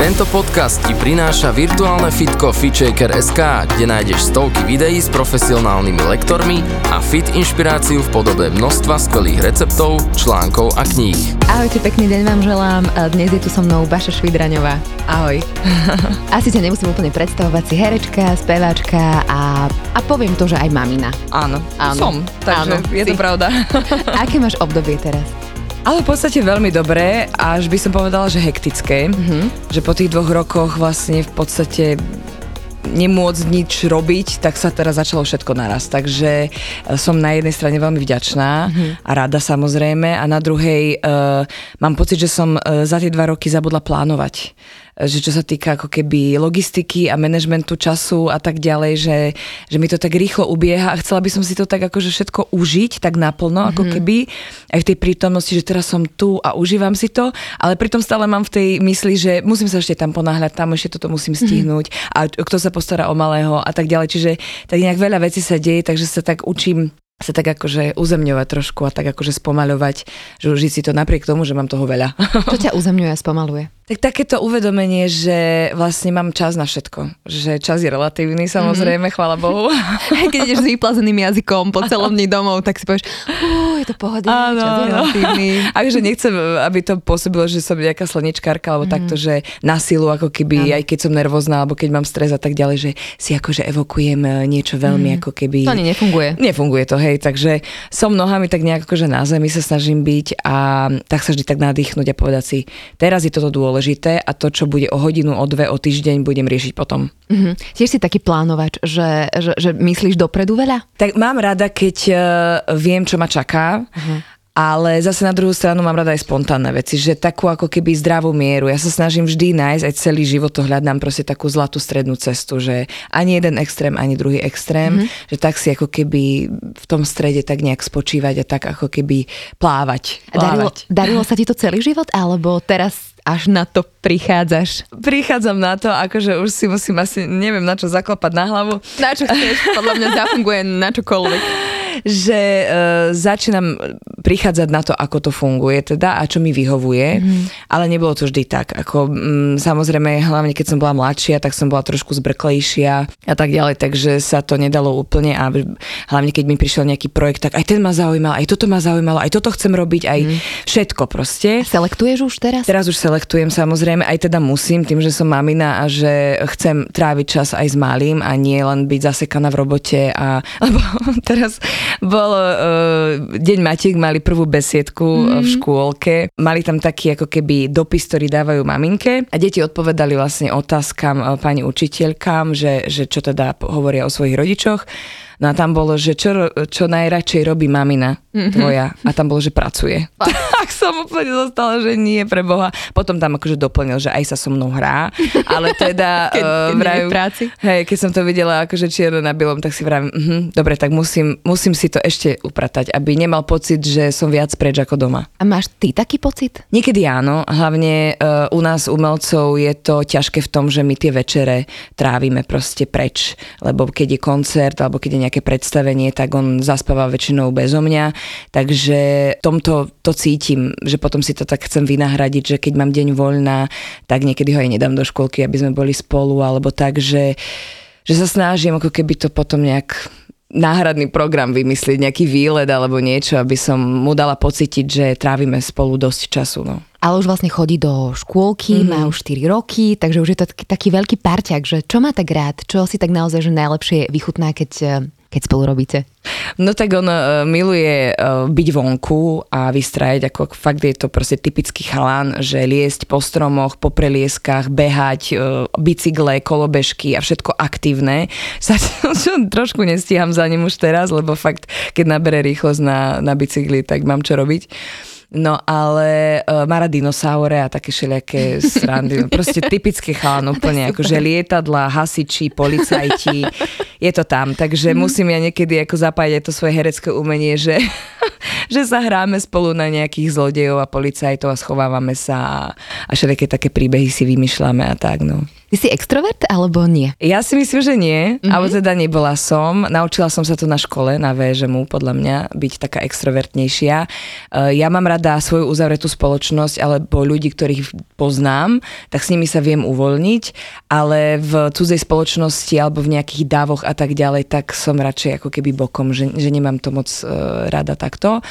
Tento podcast ti prináša virtuálne fitko FitShaker.sk, kde nájdeš stovky videí s profesionálnymi lektormi a fit inšpiráciu v podobe množstva skvelých receptov, článkov a kníh. Ahojte, pekný deň vám želám. Dnes je tu so mnou Baša Švidraňová. Ahoj. Asi ťa nemusím úplne predstavovať, si herečka, speváčka a, a poviem to, že aj mamina. Áno, Áno. som, takže Áno, je to si. pravda. Aké máš obdobie teraz? Ale v podstate veľmi dobré, až by som povedala, že hektické. Mhm. Že po tých dvoch rokoch vlastne v podstate nemôcť nič robiť, tak sa teraz začalo všetko naraz. Takže e, som na jednej strane veľmi vďačná a rada samozrejme a na druhej uh, mám pocit, že som uh, za tie dva roky zabudla plánovať. Že čo sa týka ako keby logistiky a manažmentu času a tak ďalej, že, že mi to tak rýchlo ubieha a chcela by som si to tak akože všetko užiť tak naplno, ako keby aj v tej prítomnosti, že teraz som tu a užívam si to, ale pritom stále mám v tej mysli, že musím sa ešte tam ponáhľať, tam ešte toto musím stihnúť a kto sa postará o malého a tak ďalej. Čiže tak nejak veľa vecí sa deje, takže sa tak učím sa tak akože uzemňovať trošku a tak akože spomaľovať, že užiť si to napriek tomu, že mám toho veľa. Čo ťa uzemňuje a spomaluje? Tak takéto uvedomenie, že vlastne mám čas na všetko. Že čas je relatívny, samozrejme, mm-hmm. chvála Bohu. Keď ideš s vyplazeným jazykom po celom dni domov, tak si povieš, "Ú, je to pohode, Áno, čas je relatívny. Takže nechcem, aby to pôsobilo, že som nejaká slnečkárka, alebo mm. takto, že na silu, ako keby, Áno. aj keď som nervózna, alebo keď mám stres a tak ďalej, že si akože evokujem e, niečo veľmi ako keby... To ani nefunguje. Nefunguje to, hej, takže som nohami tak nejak akože na zemi sa snažím byť a tak sa vždy tak nadýchnuť a povedať si, teraz je toto dôležité a to, čo bude o hodinu, o dve, o týždeň, budem riešiť potom. Mhm. Tiež si taký plánovač, že, že, že myslíš dopredu veľa? Tak mám rada, keď uh, viem, čo ma čaká, ale zase na druhú stranu mám rada aj spontánne veci, že takú ako keby zdravú mieru. Ja sa snažím vždy nájsť, aj celý život to hľadám proste takú zlatú strednú cestu, že ani jeden extrém, ani druhý extrém, že tak si ako keby v tom strede tak nejak spočívať a tak ako keby plávať. A Darilo, plávať. darilo sa ti to celý život, alebo teraz až na to prichádzaš? Prichádzam na to, akože už si musím asi, neviem na čo zaklopať na hlavu, Na čo chceš? Podľa mňa zafunguje na čokoľvek. že uh, začínam prichádzať na to, ako to funguje teda a čo mi vyhovuje, mm. ale nebolo to vždy tak. Ako, mm, samozrejme, hlavne keď som bola mladšia, tak som bola trošku zbrklejšia a tak ďalej, takže sa to nedalo úplne a hlavne keď mi prišiel nejaký projekt, tak aj ten ma zaujímal, aj toto ma zaujímalo, aj toto chcem robiť, aj mm. všetko proste. Selektuješ už teraz? Teraz už selektujem samozrejme, aj teda musím, tým, že som mamina a že chcem tráviť čas aj s malým a nie len byť zasekaná v robote a lebo teraz bol uh, Deň Matiek, mali prvú besiedku mm. v škôlke, mali tam taký ako keby dopis, ktorý dávajú maminke a deti odpovedali vlastne otázkam uh, pani učiteľkám, že, že čo teda hovoria o svojich rodičoch. No a tam bolo, že čo, čo najradšej robí mamina tvoja. A tam bolo, že pracuje. Tak som úplne zostala, že nie pre Boha. Potom tam akože doplnil, že aj sa so mnou hrá, ale teda Keď- v vrajú- práci. Hej, keď som to videla akože čierne na bielom, tak si vravím, uh dobre, tak musím, musím si to ešte upratať, aby nemal pocit, že som viac preč ako doma. A máš ty taký pocit? Niekedy áno, hlavne uh, u nás umelcov je to ťažké v tom, že my tie večere trávime proste preč, lebo keď je koncert alebo keď je nejaké predstavenie, tak on zaspáva väčšinou bezo mňa, takže tomto to cítim, že potom si to tak chcem vynahradiť, že keď mám deň voľná, tak niekedy ho aj nedám do školky, aby sme boli spolu, alebo tak, že, že sa snažím ako keby to potom nejak náhradný program vymyslieť, nejaký výlet alebo niečo, aby som mu dala pocítiť, že trávime spolu dosť času. No. Ale už vlastne chodí do škôlky, mm-hmm. má už 4 roky, takže už je to taký, taký veľký parťak, že čo má tak rád, čo si tak naozaj že najlepšie vychutná, keď, keď spolu robíte? No tak on uh, miluje uh, byť vonku a vystrajať, ako fakt je to proste typický chalán, že liesť po stromoch, po prelieskách, behať, uh, bicykle, kolobežky a všetko aktívne. Sa čo, trošku nestíham za ním už teraz, lebo fakt, keď nabere rýchlosť na, na bicykli, tak mám čo robiť. No ale uh, má rád dinosaure a také všelijaké srandy. Proste typické chalán úplne, akože lietadla, hasiči, policajti, je to tam. Takže mm. musím ja niekedy ako zapájať aj to svoje herecké umenie, že, že sa hráme spolu na nejakých zlodejov a policajtov a schovávame sa a, a všelijaké také príbehy si vymýšľame a tak, no. Ty si extrovert alebo nie? Ja si myslím, že nie, mm-hmm. alebo teda nebola som. Naučila som sa to na škole, na VŽMu, podľa mňa, byť taká extrovertnejšia. Eh, ja mám rada svoju uzavretú spoločnosť, alebo ľudí, ktorých poznám, tak s nimi sa viem uvoľniť, ale v cudzej spoločnosti alebo v nejakých dávoch a tak ďalej, tak som radšej ako keby bokom, že, že nemám to moc uh, rada takto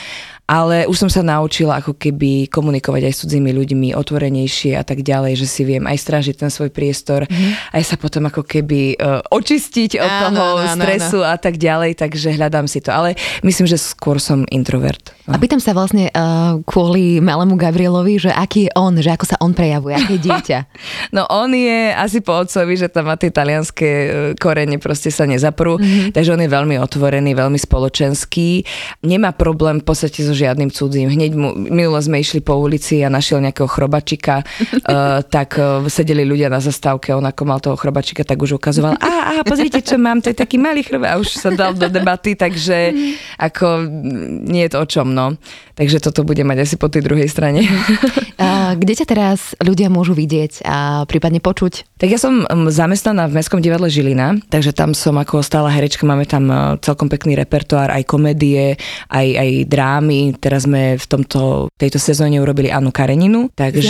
ale už som sa naučila ako keby komunikovať aj s cudzími ľuďmi otvorenejšie a tak ďalej, že si viem aj strážiť ten svoj priestor, mm-hmm. aj sa potom ako keby uh, očistiť od áno, toho áno, stresu áno. a tak ďalej, takže hľadám si to. Ale myslím, že skôr som introvert. No. A pýtam sa vlastne uh, kvôli malému Gabrielovi, že aký je on, že ako sa on prejavuje, aké je dieťa. no on je asi po otcovi, že tam má tie talianské uh, korene, proste sa nezaprú, mm-hmm. takže on je veľmi otvorený, veľmi spoločenský. Nemá problém v podstate so žiadnym cudzím. Hneď mu, minule sme išli po ulici a našiel nejakého chrobačika, uh, tak uh, sedeli ľudia na zastávke, on ako mal toho chrobačika, tak už ukazoval, a, a pozrite, čo mám, to je taký malý chroba a už sa dal do debaty, takže ako nie je to o čom, no. Takže toto bude mať asi po tej druhej strane. A kde ťa teraz ľudia môžu vidieť a prípadne počuť? Tak ja som zamestnaná v Mestskom divadle Žilina, takže tam som ako stála herečka, máme tam celkom pekný repertoár, aj komédie, aj, aj drámy, teraz sme v tomto, tejto sezóne urobili Annu Kareninu. Takže,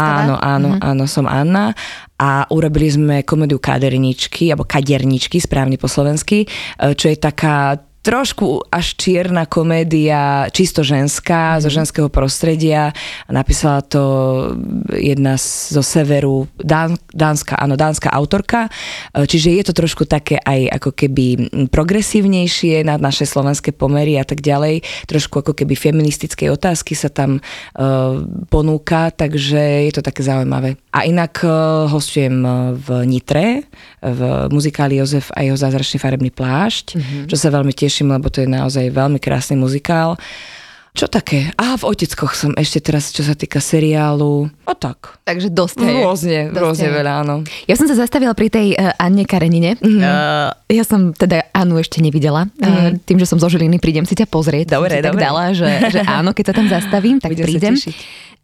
Áno, áno, mm-hmm. áno, som Anna a urobili sme komédiu Kaderničky, alebo Kaderničky, správne po slovensky, e, čo je taká trošku až čierna komédia, čisto ženská, mm. zo mhm. ženského prostredia. Napísala to jedna zo severu, Dán, dánska, áno, dánska autorka. E, čiže je to trošku také aj ako keby progresívnejšie na naše slovenské pomery a tak ďalej. Trošku ako keby feministickej otázky sa tam uh, ponúka, takže je to také zaujímavé. A inak uh, hostujem v Nitre, v muzikáli Jozef a jeho zázračný farebný plášť, mm-hmm. čo sa veľmi teším, lebo to je naozaj veľmi krásny muzikál. Čo také? A v Oteckoch som ešte teraz, čo sa týka seriálu. A tak. Takže dosť. Rôzne, dosť rôzne veľa, áno. Ja som sa zastavila pri tej uh, Anne Karenine. Mm-hmm. Uh, ja som teda Anu ešte nevidela. Mm-hmm. Uh, tým, že som zo Žiliny, prídem si ťa pozrieť. Dobre, dobre. tak dala, že, že áno, keď sa tam zastavím, tak Budem prídem.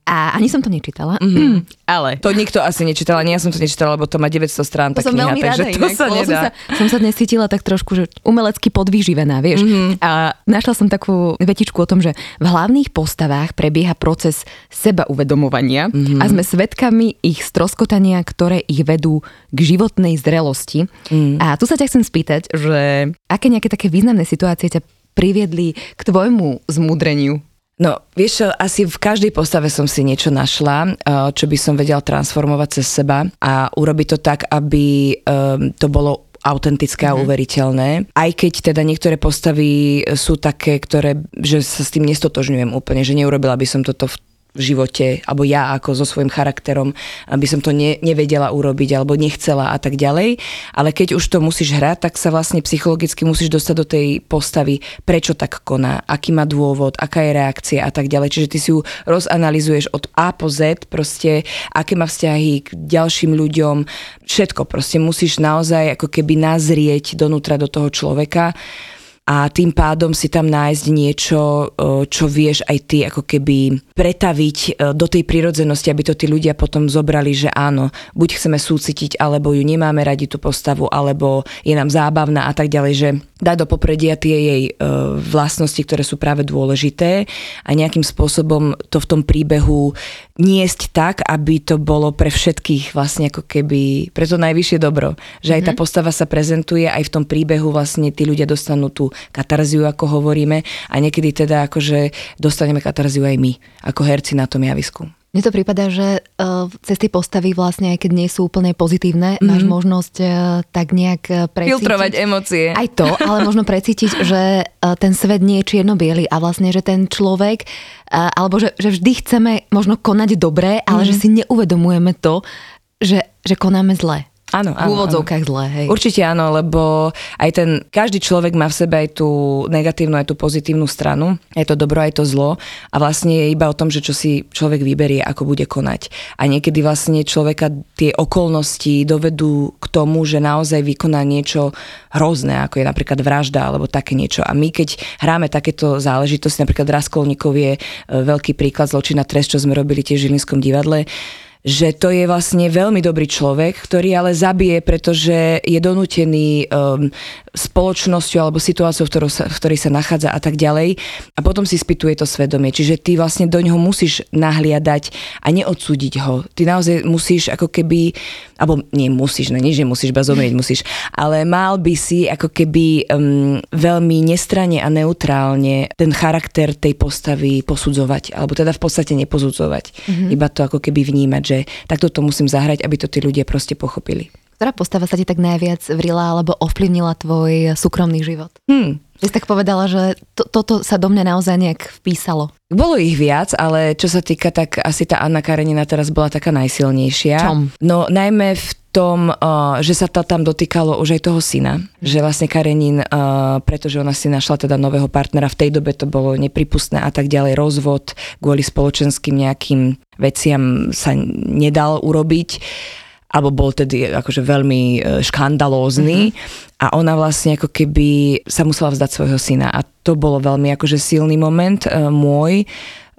A ani som to nečítala. Mm-hmm. Ale. To nikto asi nečítal, ani ja som to nečítala, lebo to má 900 strán to tá kniha, veľmi takže rada, to inak, sa nedá. Som sa, som sa dnes cítila tak trošku, že umelecky podvýživená, vieš. Mm-hmm. A našla som takú vetičku o tom, že v hlavných postavách prebieha proces seba uvedomovania mm-hmm. a sme svedkami ich stroskotania, ktoré ich vedú k životnej zrelosti. Mm. A tu sa ťa chcem spýtať, že aké nejaké také významné situácie ťa priviedli k tvojmu zmúdreniu No, vieš asi v každej postave som si niečo našla, eh, čo by som vedela transformovať cez seba a urobiť to tak, aby um, to bolo autentické a mhm. uveriteľné. Aj keď teda niektoré postavy sú také, ktoré, že sa s tým nestotožňujem úplne, že neurobila by som toto v v živote, alebo ja ako so svojím charakterom, aby som to ne, nevedela urobiť, alebo nechcela a tak ďalej. Ale keď už to musíš hrať, tak sa vlastne psychologicky musíš dostať do tej postavy, prečo tak koná, aký má dôvod, aká je reakcia a tak ďalej. Čiže ty si ju rozanalizuješ od A po Z, proste, aké má vzťahy k ďalším ľuďom, všetko proste musíš naozaj ako keby nazrieť donútra do toho človeka a tým pádom si tam nájsť niečo, čo vieš aj ty ako keby pretaviť do tej prirodzenosti, aby to tí ľudia potom zobrali, že áno, buď chceme súcitiť, alebo ju nemáme radi tú postavu, alebo je nám zábavná a tak ďalej, že dá do popredia tie jej vlastnosti, ktoré sú práve dôležité a nejakým spôsobom to v tom príbehu niesť tak, aby to bolo pre všetkých vlastne ako keby, pre to najvyššie dobro. Že aj tá mhm. postava sa prezentuje, aj v tom príbehu vlastne tí ľudia dostanú tú katarziu, ako hovoríme, a niekedy teda akože dostaneme katarziu aj my, ako herci na tom javisku. Mne to prípada, že uh, cez tie postavy vlastne, aj keď nie sú úplne pozitívne, mm-hmm. máš možnosť uh, tak nejak e, precítiť. Filtrovať emócie. Aj to, ale možno precítiť, že uh, ten svet nie je čierno a vlastne, že ten človek, uh, alebo že, že vždy chceme možno konať dobre, ale mm-hmm. že si neuvedomujeme to, že, že konáme zle. Áno, v úvodzovkách zlé, hej. Určite áno, lebo aj ten, každý človek má v sebe aj tú negatívnu, aj tú pozitívnu stranu, aj to dobro, aj to zlo a vlastne je iba o tom, že čo si človek vyberie, ako bude konať. A niekedy vlastne človeka tie okolnosti dovedú k tomu, že naozaj vykoná niečo hrozné, ako je napríklad vražda alebo také niečo. A my keď hráme takéto záležitosti, napríklad Raskolníkov je e, veľký príklad zločina trest, čo sme robili tiež v Žilinskom divadle, že to je vlastne veľmi dobrý človek, ktorý ale zabije, pretože je donútený um, spoločnosťou alebo situáciou, v, sa, v ktorej sa nachádza a tak ďalej. A potom si spýtuje to svedomie. Čiže ty vlastne do ňoho musíš nahliadať a neodsúdiť ho. Ty naozaj musíš ako keby, alebo nie musíš, no nie, že musíš, iba zomrieť musíš, ale mal by si ako keby um, veľmi nestranne a neutrálne ten charakter tej postavy posudzovať, alebo teda v podstate neposudzovať. Mm-hmm. Iba to ako keby vnímať, že že takto to musím zahrať, aby to tí ľudia proste pochopili. Ktorá postava sa ti tak najviac vrila alebo ovplyvnila tvoj súkromný život? Hmm. Ty si tak povedala, že to, toto sa do mňa naozaj nejak vpísalo. Bolo ich viac, ale čo sa týka, tak asi tá Anna Karenina teraz bola taká najsilnejšia. Čom? No najmä v tom, uh, že sa to tam dotýkalo už aj toho syna. Že vlastne Karenin, uh, pretože ona si našla teda nového partnera, v tej dobe to bolo nepripustné a tak ďalej, rozvod kvôli spoločenským nejakým veciam sa nedal urobiť alebo bol tedy akože veľmi e, škandalózny uh-huh. a ona vlastne ako keby sa musela vzdať svojho syna a to bolo veľmi akože silný moment uh, môj,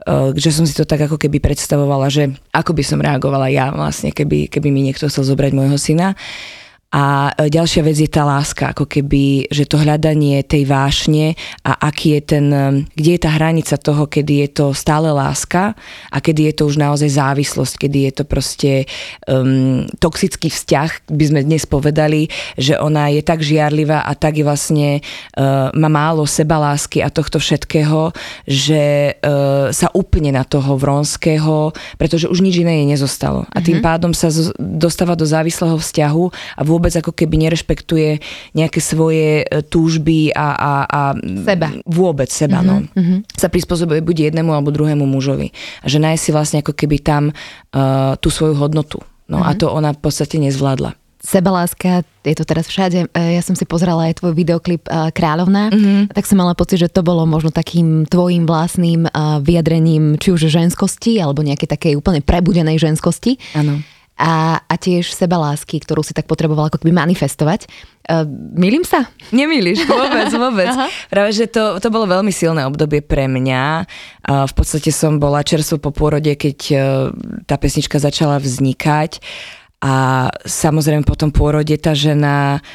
uh, že som si to tak ako keby predstavovala, že ako by som reagovala ja vlastne, keby, keby mi niekto chcel zobrať môjho syna. A e, ďalšia vec je tá láska, ako keby, že to hľadanie tej vášne a aký je ten, e, kde je tá hranica toho, kedy je to stále láska a kedy je to už naozaj závislosť, kedy je to proste um, toxický vzťah, by sme dnes povedali, že ona je tak žiarlivá a tak je vlastne uh, má málo sebalásky a tohto všetkého, že uh, sa úplne na toho Vronského, pretože už nič iné jej nezostalo. A tým mm-hmm. pádom sa z, dostáva do závislého vzťahu a vôbec vôbec ako keby nerešpektuje nejaké svoje e, túžby a, a, a seba. vôbec seba, mm-hmm. no. Mm-hmm. Sa prispôsobuje buď jednému alebo druhému mužovi. A že nájsť si vlastne ako keby tam uh, tú svoju hodnotu. No mm-hmm. a mhm. to ona v podstate nezvládla sebaláska, je to teraz všade. E, ja som si pozerala aj tvoj videoklip Kráľovná, mm-hmm. tak som mala pocit, že to bolo možno takým tvojim vlastným vyjadrením či už ženskosti, alebo nejakej takej úplne prebudenej ženskosti. Áno a, a tiež lásky, ktorú si tak potrebovala ako keby manifestovať. Uh, milím sa? Nemýliš, vôbec, vôbec. Práve, že to, to bolo veľmi silné obdobie pre mňa. Uh, v podstate som bola čerstvo po pôrode, keď uh, tá pesnička začala vznikať a samozrejme po tom pôrode tá žena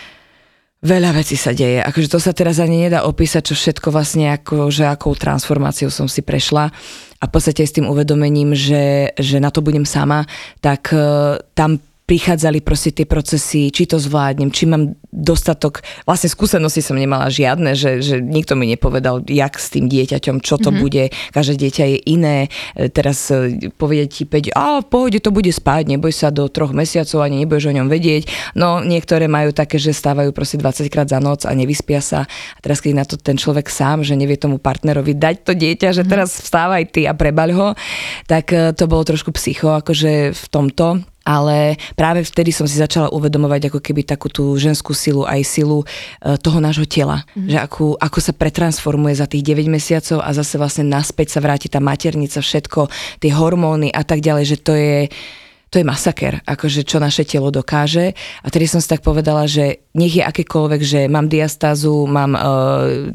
Veľa vecí sa deje. Akože to sa teraz ani nedá opísať, čo všetko vlastne ako, že akou transformáciou som si prešla a v podstate s tým uvedomením, že, že na to budem sama, tak uh, tam prichádzali proste tie procesy, či to zvládnem, či mám dostatok, vlastne skúsenosti som nemala žiadne, že, že nikto mi nepovedal, jak s tým dieťaťom, čo to mm-hmm. bude, každé dieťa je iné, e, teraz e, povedie ti 5, a v pohode to bude spať, neboj sa do troch mesiacov, ani nebudeš o ňom vedieť, no niektoré majú také, že stávajú proste 20 krát za noc a nevyspia sa. A teraz keď na to ten človek sám, že nevie tomu partnerovi dať to dieťa, že mhm. teraz vstávaj ty a prebaľ ho, tak e, to bolo trošku psycho, akože v tomto, ale práve vtedy som si začala uvedomovať ako keby takú tú ženskú silu, aj silu e, toho nášho tela. Mm. Že ako, ako sa pretransformuje za tých 9 mesiacov a zase vlastne naspäť sa vráti tá maternica, všetko, tie hormóny a tak ďalej, že to je to je masaker, akože čo naše telo dokáže. A tedy som si tak povedala, že nech je akékoľvek, že mám diastázu, mám uh,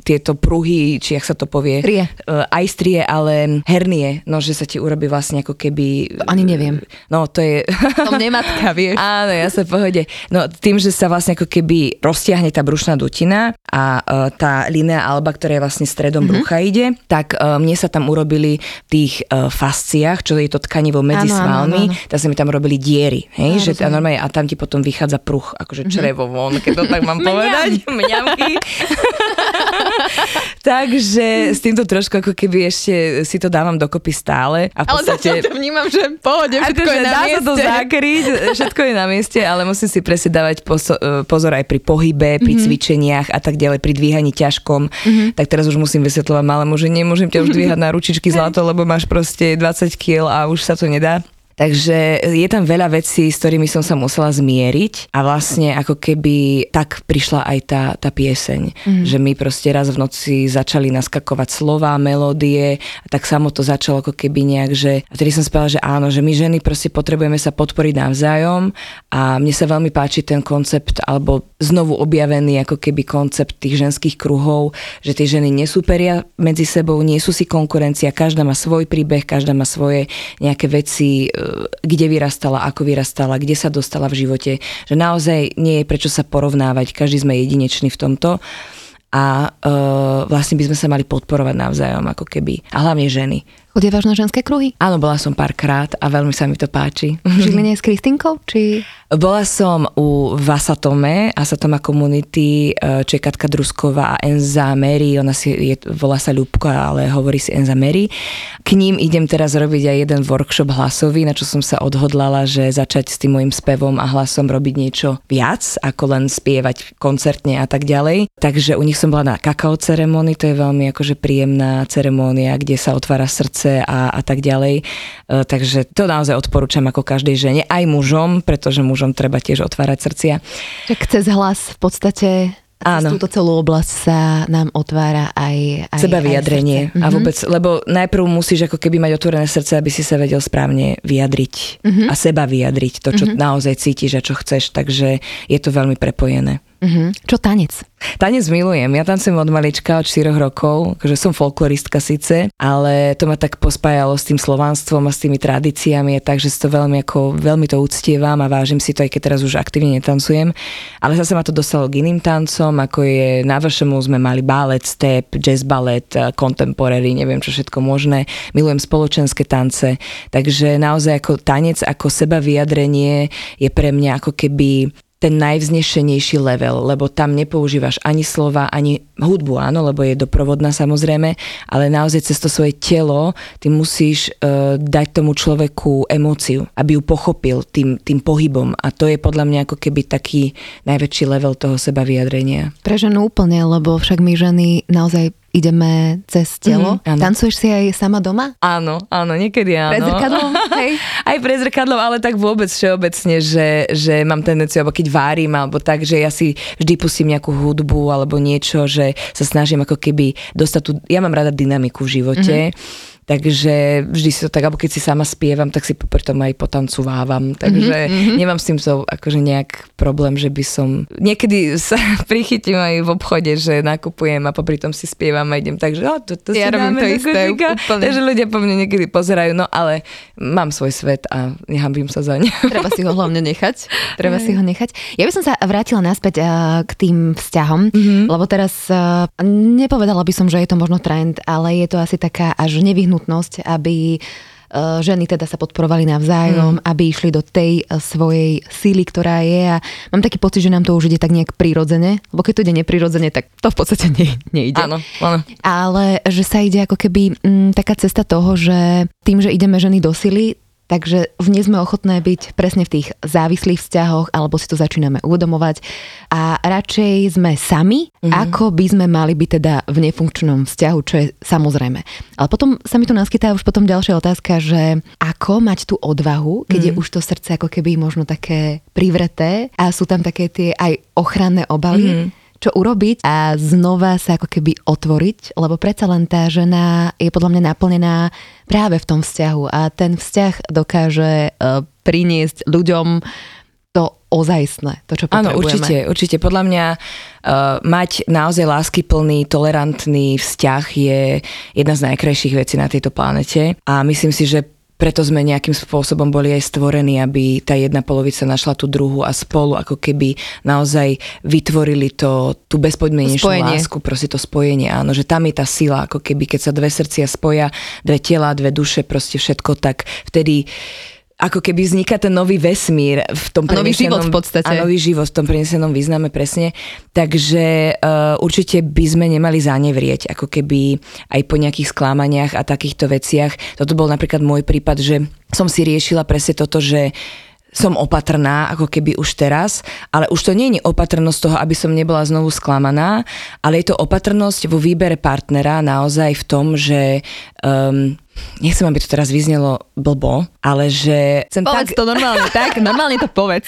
tieto pruhy, či jak sa to povie. Strie. Uh, aj strie, ale hernie, no že sa ti urobí vlastne ako keby... To ani neviem. No to je... To nematka, vieš. Áno, ja sa pohode. No tým, že sa vlastne ako keby roztiahne tá brušná dutina a uh, tá linea alba, ktorá je vlastne stredom mm-hmm. brucha ide, tak uh, mne sa tam urobili v tých uh, fasciách, čo je to tkanivo medzi áno, svalmi, áno, áno. tak sa mi tam tam robili diery, hej, že a normálne, a tam ti potom vychádza pruch, akože mhm. črevo von, keď to tak mám povedať, mňamky. Takže s týmto trošku ako keby ešte si to dávam dokopy stále. A v podstate, ale to vnímam, že pohode, všetko je na dá mieste. sa to zakryť, všetko je na mieste, ale musím si presne dávať pozor aj pri pohybe, pri mm-hmm. cvičeniach a tak ďalej, pri dvíhaní ťažkom. Mm-hmm. Tak teraz už musím vysvetľovať malému, že nemôžem ťa už dvíhať na ručičky zlato, lebo máš proste 20 kg a už sa to nedá. Takže je tam veľa vecí, s ktorými som sa musela zmieriť a vlastne ako keby tak prišla aj tá, tá pieseň, mm. že mi proste raz v noci začali naskakovať slova, melódie a tak samo to začalo ako keby nejak, že a vtedy som spela, že áno, že my ženy proste potrebujeme sa podporiť navzájom a mne sa veľmi páči ten koncept alebo znovu objavený ako keby koncept tých ženských kruhov, že tie ženy nesúperia medzi sebou, nie sú si konkurencia, každá má svoj príbeh, každá má svoje nejaké veci, e, kde vyrastala, ako vyrastala, kde sa dostala v živote, že naozaj nie je prečo sa porovnávať, každý sme jedinečný v tomto a uh, vlastne by sme sa mali podporovať navzájom, ako keby. A hlavne ženy. Chodievaš na ženské kruhy? Áno, bola som párkrát a veľmi sa mi to páči. V Žiline s Kristinkou? Či... Bola som u Vasatome, Asatoma Community, e, čo je Katka Drusková a Enza Mary, ona si je, volá sa Ľubko, ale hovorí si Enza Mary. K ním idem teraz robiť aj jeden workshop hlasový, na čo som sa odhodlala, že začať s tým môjim spevom a hlasom robiť niečo viac, ako len spievať koncertne a tak ďalej. Takže u nich som bola na kakao ceremonii, to je veľmi akože príjemná ceremónia, kde sa otvára srdce práce a, a tak ďalej. E, takže to naozaj odporúčam ako každej žene, aj mužom, pretože mužom treba tiež otvárať srdcia. Tak cez hlas v podstate Áno. Túto celú oblasť sa nám otvára aj, aj Seba vyjadrenie. Aj a mhm. vôbec, lebo najprv musíš ako keby mať otvorené srdce, aby si sa vedel správne vyjadriť mm-hmm. a seba vyjadriť to, čo mm-hmm. naozaj cítiš a čo chceš. Takže je to veľmi prepojené. Uh-huh. Čo tanec? Tanec milujem. Ja tancujem od malička, od 4 rokov, že som folkloristka síce, ale to ma tak pospájalo s tým slovanstvom a s tými tradíciami, takže si to veľmi, ako, veľmi to uctievam a vážim si to, aj keď teraz už aktívne netancujem. Ale zase ma to dostalo k iným tancom, ako je na vašemu sme mali balet, step, jazz ballet, contemporary, neviem čo všetko možné. Milujem spoločenské tance, takže naozaj ako tanec, ako seba vyjadrenie je pre mňa ako keby ten najvznešenejší level, lebo tam nepoužívaš ani slova, ani hudbu, áno, lebo je doprovodná samozrejme, ale naozaj cez to svoje telo ty musíš uh, dať tomu človeku emóciu, aby ju pochopil tým, tým pohybom a to je podľa mňa ako keby taký najväčší level toho seba vyjadrenia. Pre ženu úplne, lebo však my ženy naozaj ideme cez telo. Mm, Tancuješ si aj sama doma? Áno, áno, niekedy áno. Pre zrkadlom? Hej. aj pre zrkadlom, ale tak vôbec všeobecne, že, že mám tendenciu, alebo keď várim, alebo tak, že ja si vždy pustím nejakú hudbu alebo niečo, že sa snažím ako keby dostať tu, ja mám rada dynamiku v živote. Mm-hmm Takže vždy si to tak, alebo keď si sama spievam, tak si popri tom aj potancovávam. Takže mm-hmm. nemám s tým so, akože nejak problém, že by som... Niekedy sa prichytím aj v obchode, že nakupujem a popri tom si spievam a idem tak, že oh, to, to ja si robím to isté, Takže ľudia po mne niekedy pozerajú, no ale mám svoj svet a nehambím sa za ne. Treba si ho hlavne nechať. Treba si ho nechať. Ja by som sa vrátila naspäť uh, k tým vzťahom, mm-hmm. lebo teraz uh, nepovedala by som, že je to možno trend, ale je to asi taká až nevyhnutná nevyhnutnosť, aby e, ženy teda sa podporovali navzájom, mm. aby išli do tej e, svojej síly, ktorá je a mám taký pocit, že nám to už ide tak nejak prirodzene, lebo keď to ide neprirodzene, tak to v podstate ne, nejde. Áno, áno. Ale že sa ide ako keby m, taká cesta toho, že tým, že ideme ženy do sily, Takže už nie sme ochotné byť presne v tých závislých vzťahoch, alebo si to začíname uvedomovať. A radšej sme sami, mm-hmm. ako by sme mali byť teda v nefunkčnom vzťahu, čo je samozrejme. Ale potom sa mi tu naskytá už potom ďalšia otázka, že ako mať tú odvahu, keď mm-hmm. je už to srdce ako keby možno také privreté a sú tam také tie aj ochranné obaly. Mm-hmm čo urobiť a znova sa ako keby otvoriť, lebo predsa len tá žena je podľa mňa naplnená práve v tom vzťahu a ten vzťah dokáže uh, priniesť ľuďom to ozajstné, to, čo potrebujeme. Áno, určite, určite. Podľa mňa uh, mať naozaj láskyplný, tolerantný vzťah je jedna z najkrajších vecí na tejto planete a myslím si, že preto sme nejakým spôsobom boli aj stvorení, aby tá jedna polovica našla tú druhú a spolu ako keby naozaj vytvorili to, tú bezpodmienečnú lásku, proste to spojenie, áno, že tam je tá sila, ako keby keď sa dve srdcia spoja, dve tela, dve duše, proste všetko, tak vtedy ako keby vzniká ten nový vesmír v tom nový život v podstate. A nový život v tom prenesenom význame presne. Takže uh, určite by sme nemali zanevrieť, ako keby aj po nejakých sklámaniach a takýchto veciach. Toto bol napríklad môj prípad, že som si riešila presne toto, že som opatrná, ako keby už teraz, ale už to nie je opatrnosť toho, aby som nebola znovu sklamaná, ale je to opatrnosť vo výbere partnera naozaj v tom, že um, nechcem, aby to teraz vyznelo blbo, ale že chcem Povedz tak, to normálne, tak? Normálne to povedz.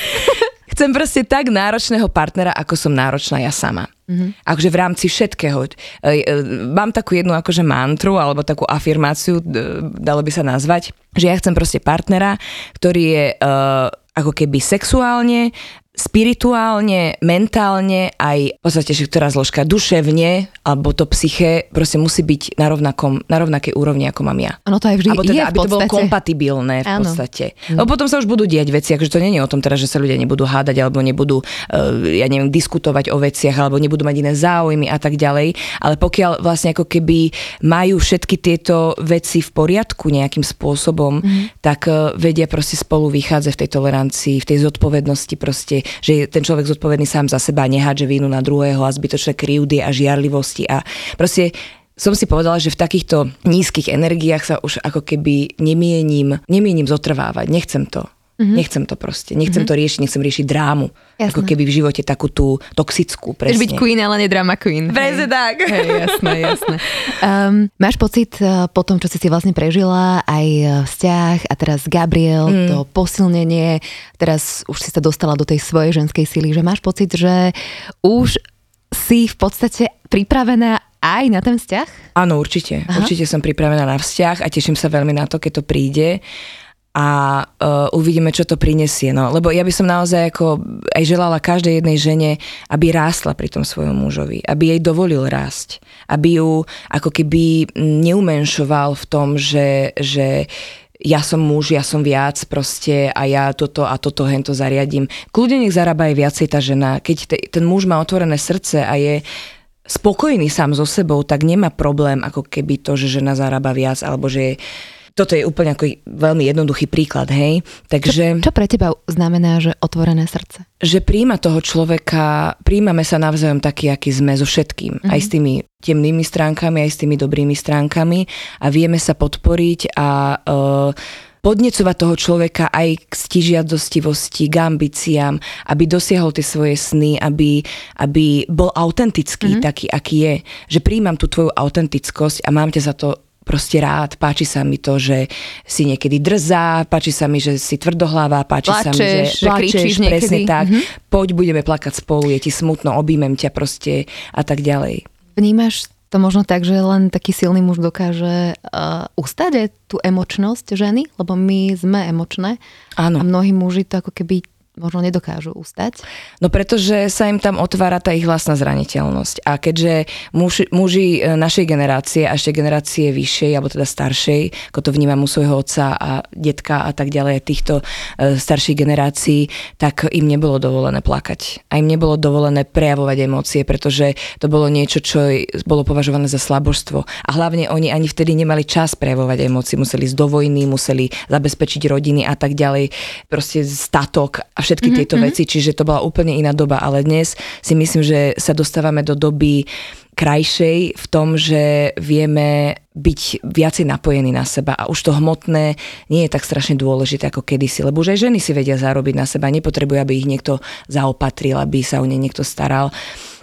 chcem proste tak náročného partnera, ako som náročná ja sama. Mm-hmm. Akože v rámci všetkého. E, e, Mám takú jednu akože mantru, alebo takú afirmáciu, d- dalo by sa nazvať, že ja chcem proste partnera, ktorý je uh, ako keby sexuálne, spirituálne, mentálne, aj v podstate všetká zložka duševne, alebo to psyché, proste musí byť na, rovnakom, na rovnakej úrovni, ako mám ja. Ono to aj vždy Alebo je teda, v aby to bolo kompatibilné v Áno. podstate. Lebo potom sa už budú diať veci, akože to nie je o tom teraz, že sa ľudia nebudú hádať, alebo nebudú, uh, ja neviem, diskutovať o veciach, alebo nebudú mať iné záujmy a tak ďalej. Ale pokiaľ vlastne ako keby majú všetky tieto veci v poriadku nejakým spôsobom, mm. tak uh, vedia proste spolu vychádzať v tej tolerancii, v tej zodpovednosti proste, že je ten človek zodpovedný sám za seba, nehádže vínu na druhého a zbytočné krivdy a žiarlivosti a proste som si povedala, že v takýchto nízkych energiách sa už ako keby nemienim, nemienim zotrvávať. Nechcem to. Mm-hmm. Nechcem to proste. Nechcem mm-hmm. to riešiť, nechcem riešiť drámu. Jasné. Ako keby v živote takú tú toxickú, Chceš presne. byť queen, ale nie drama queen. Hej. tak. Hej, jasné, jasné. Um, máš pocit uh, po tom, čo si si vlastne prežila, aj uh, vzťah a teraz Gabriel, mm. to posilnenie, teraz už si sa dostala do tej svojej ženskej sily, že máš pocit, že už si v podstate pripravená aj na ten vzťah? Áno, určite. Aha. Určite som pripravená na vzťah a teším sa veľmi na to, keď to príde a uh, uvidíme, čo to prinesie. No. Lebo ja by som naozaj ako aj želala každej jednej žene, aby rástla pri tom svojom mužovi, aby jej dovolil rásť, aby ju ako keby neumenšoval v tom, že, že ja som muž, ja som viac proste a ja toto a toto hento zariadím. Kľudne nech zarába aj viacej tá žena. Keď te, ten muž má otvorené srdce a je spokojný sám so sebou, tak nemá problém ako keby to, že žena zarába viac, alebo že je, toto je úplne ako veľmi jednoduchý príklad, hej. Takže, Čo pre teba znamená, že otvorené srdce? že príjma toho človeka, príjmame sa navzájom taký, aký sme so všetkým. Mm-hmm. Aj s tými temnými stránkami, aj s tými dobrými stránkami a vieme sa podporiť a uh, podnecovať toho človeka aj k stižiadostivosti, k ambíciám, aby dosiahol tie svoje sny, aby, aby bol autentický, mm-hmm. taký, aký je. Že príjmam tú tvoju autentickosť a mám ťa za to proste rád. Páči sa mi to, že si niekedy drzá, páči sa mi, že si tvrdohlává, páči sa mi, Plačeš, že že kričíš presne niekedy. tak. Mhm. Poď, budeme plakať spolu, je ti smutno, objímem ťa proste a tak ďalej. Vnímaš to možno tak, že len taký silný muž dokáže uh, ustať tú emočnosť ženy, lebo my sme emočné a Áno. mnohí muži to ako keby možno nedokážu ustať. No pretože sa im tam otvára tá ich vlastná zraniteľnosť. A keďže muži, muži e, našej generácie a ešte generácie vyššej, alebo teda staršej, ako to vnímam u svojho otca a detka a tak ďalej, týchto e, starších generácií, tak im nebolo dovolené plakať. A im nebolo dovolené prejavovať emócie, pretože to bolo niečo, čo bolo považované za slabožstvo. A hlavne oni ani vtedy nemali čas prejavovať emócie. Museli ísť do vojny, museli zabezpečiť rodiny a tak ďalej. Proste statok a všetky mm-hmm, tieto veci, čiže to bola úplne iná doba. Ale dnes si myslím, že sa dostávame do doby krajšej v tom, že vieme byť viacej napojení na seba a už to hmotné nie je tak strašne dôležité ako kedysi, lebo už aj ženy si vedia zarobiť na seba, nepotrebujú, aby ich niekto zaopatril, aby sa o ne niekto staral.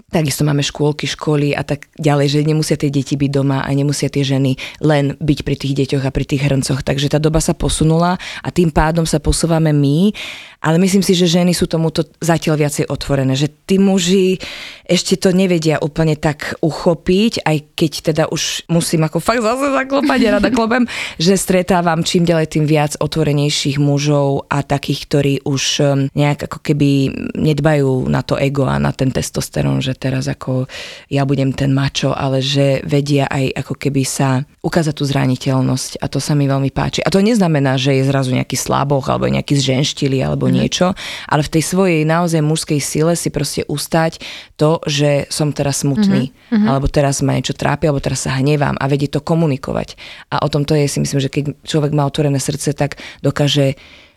Takisto máme škôlky, školy a tak ďalej, že nemusia tie deti byť doma a nemusia tie ženy len byť pri tých deťoch a pri tých hrncoch. Takže tá doba sa posunula a tým pádom sa posúvame my, ale myslím si, že ženy sú tomuto zatiaľ viacej otvorené, že tí muži ešte to nevedia úplne tak uchopiť, aj keď teda už musím ako fakt zase zaklopať, ja rada klopem, že stretávam čím ďalej tým viac otvorenejších mužov a takých, ktorí už um, nejak ako keby nedbajú na to ego a na ten testosterón, že teraz ako ja budem ten mačo, ale že vedia aj ako keby sa ukázať tú zraniteľnosť a to sa mi veľmi páči. A to neznamená, že je zrazu nejaký slaboch alebo nejaký zženštili alebo mm-hmm. niečo, ale v tej svojej naozaj mužskej sile si proste ustať to, že som teraz smutný, mm-hmm. alebo teraz ma niečo trápi, alebo teraz sa hnevám a vedie to komunikovať. A o tom to je si myslím, že keď človek má otvorené srdce, tak dokáže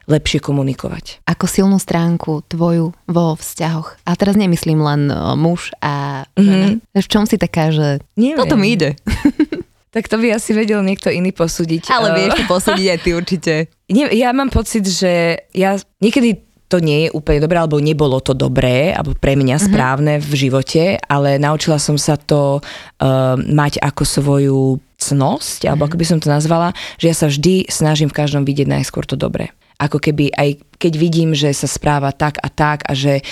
lepšie komunikovať. Ako silnú stránku tvoju vo vzťahoch. A teraz nemyslím len o, muž a žena. Mm-hmm. V čom si taká, že Neviem. toto mi ide. Tak to by asi vedel niekto iný posúdiť. Ale Eh, vieš to posúdiť aj ty určite. Nie, ja mám pocit, že ja niekedy to nie je úplne dobré, alebo nebolo to dobré, alebo pre mňa uh-huh. správne v živote, ale naučila som sa to uh, mať ako svoju cnosť, alebo uh-huh. ako by som to nazvala, že ja sa vždy snažím v každom vidieť najskôr to dobré. Ako keby aj keď vidím, že sa správa tak a tak a že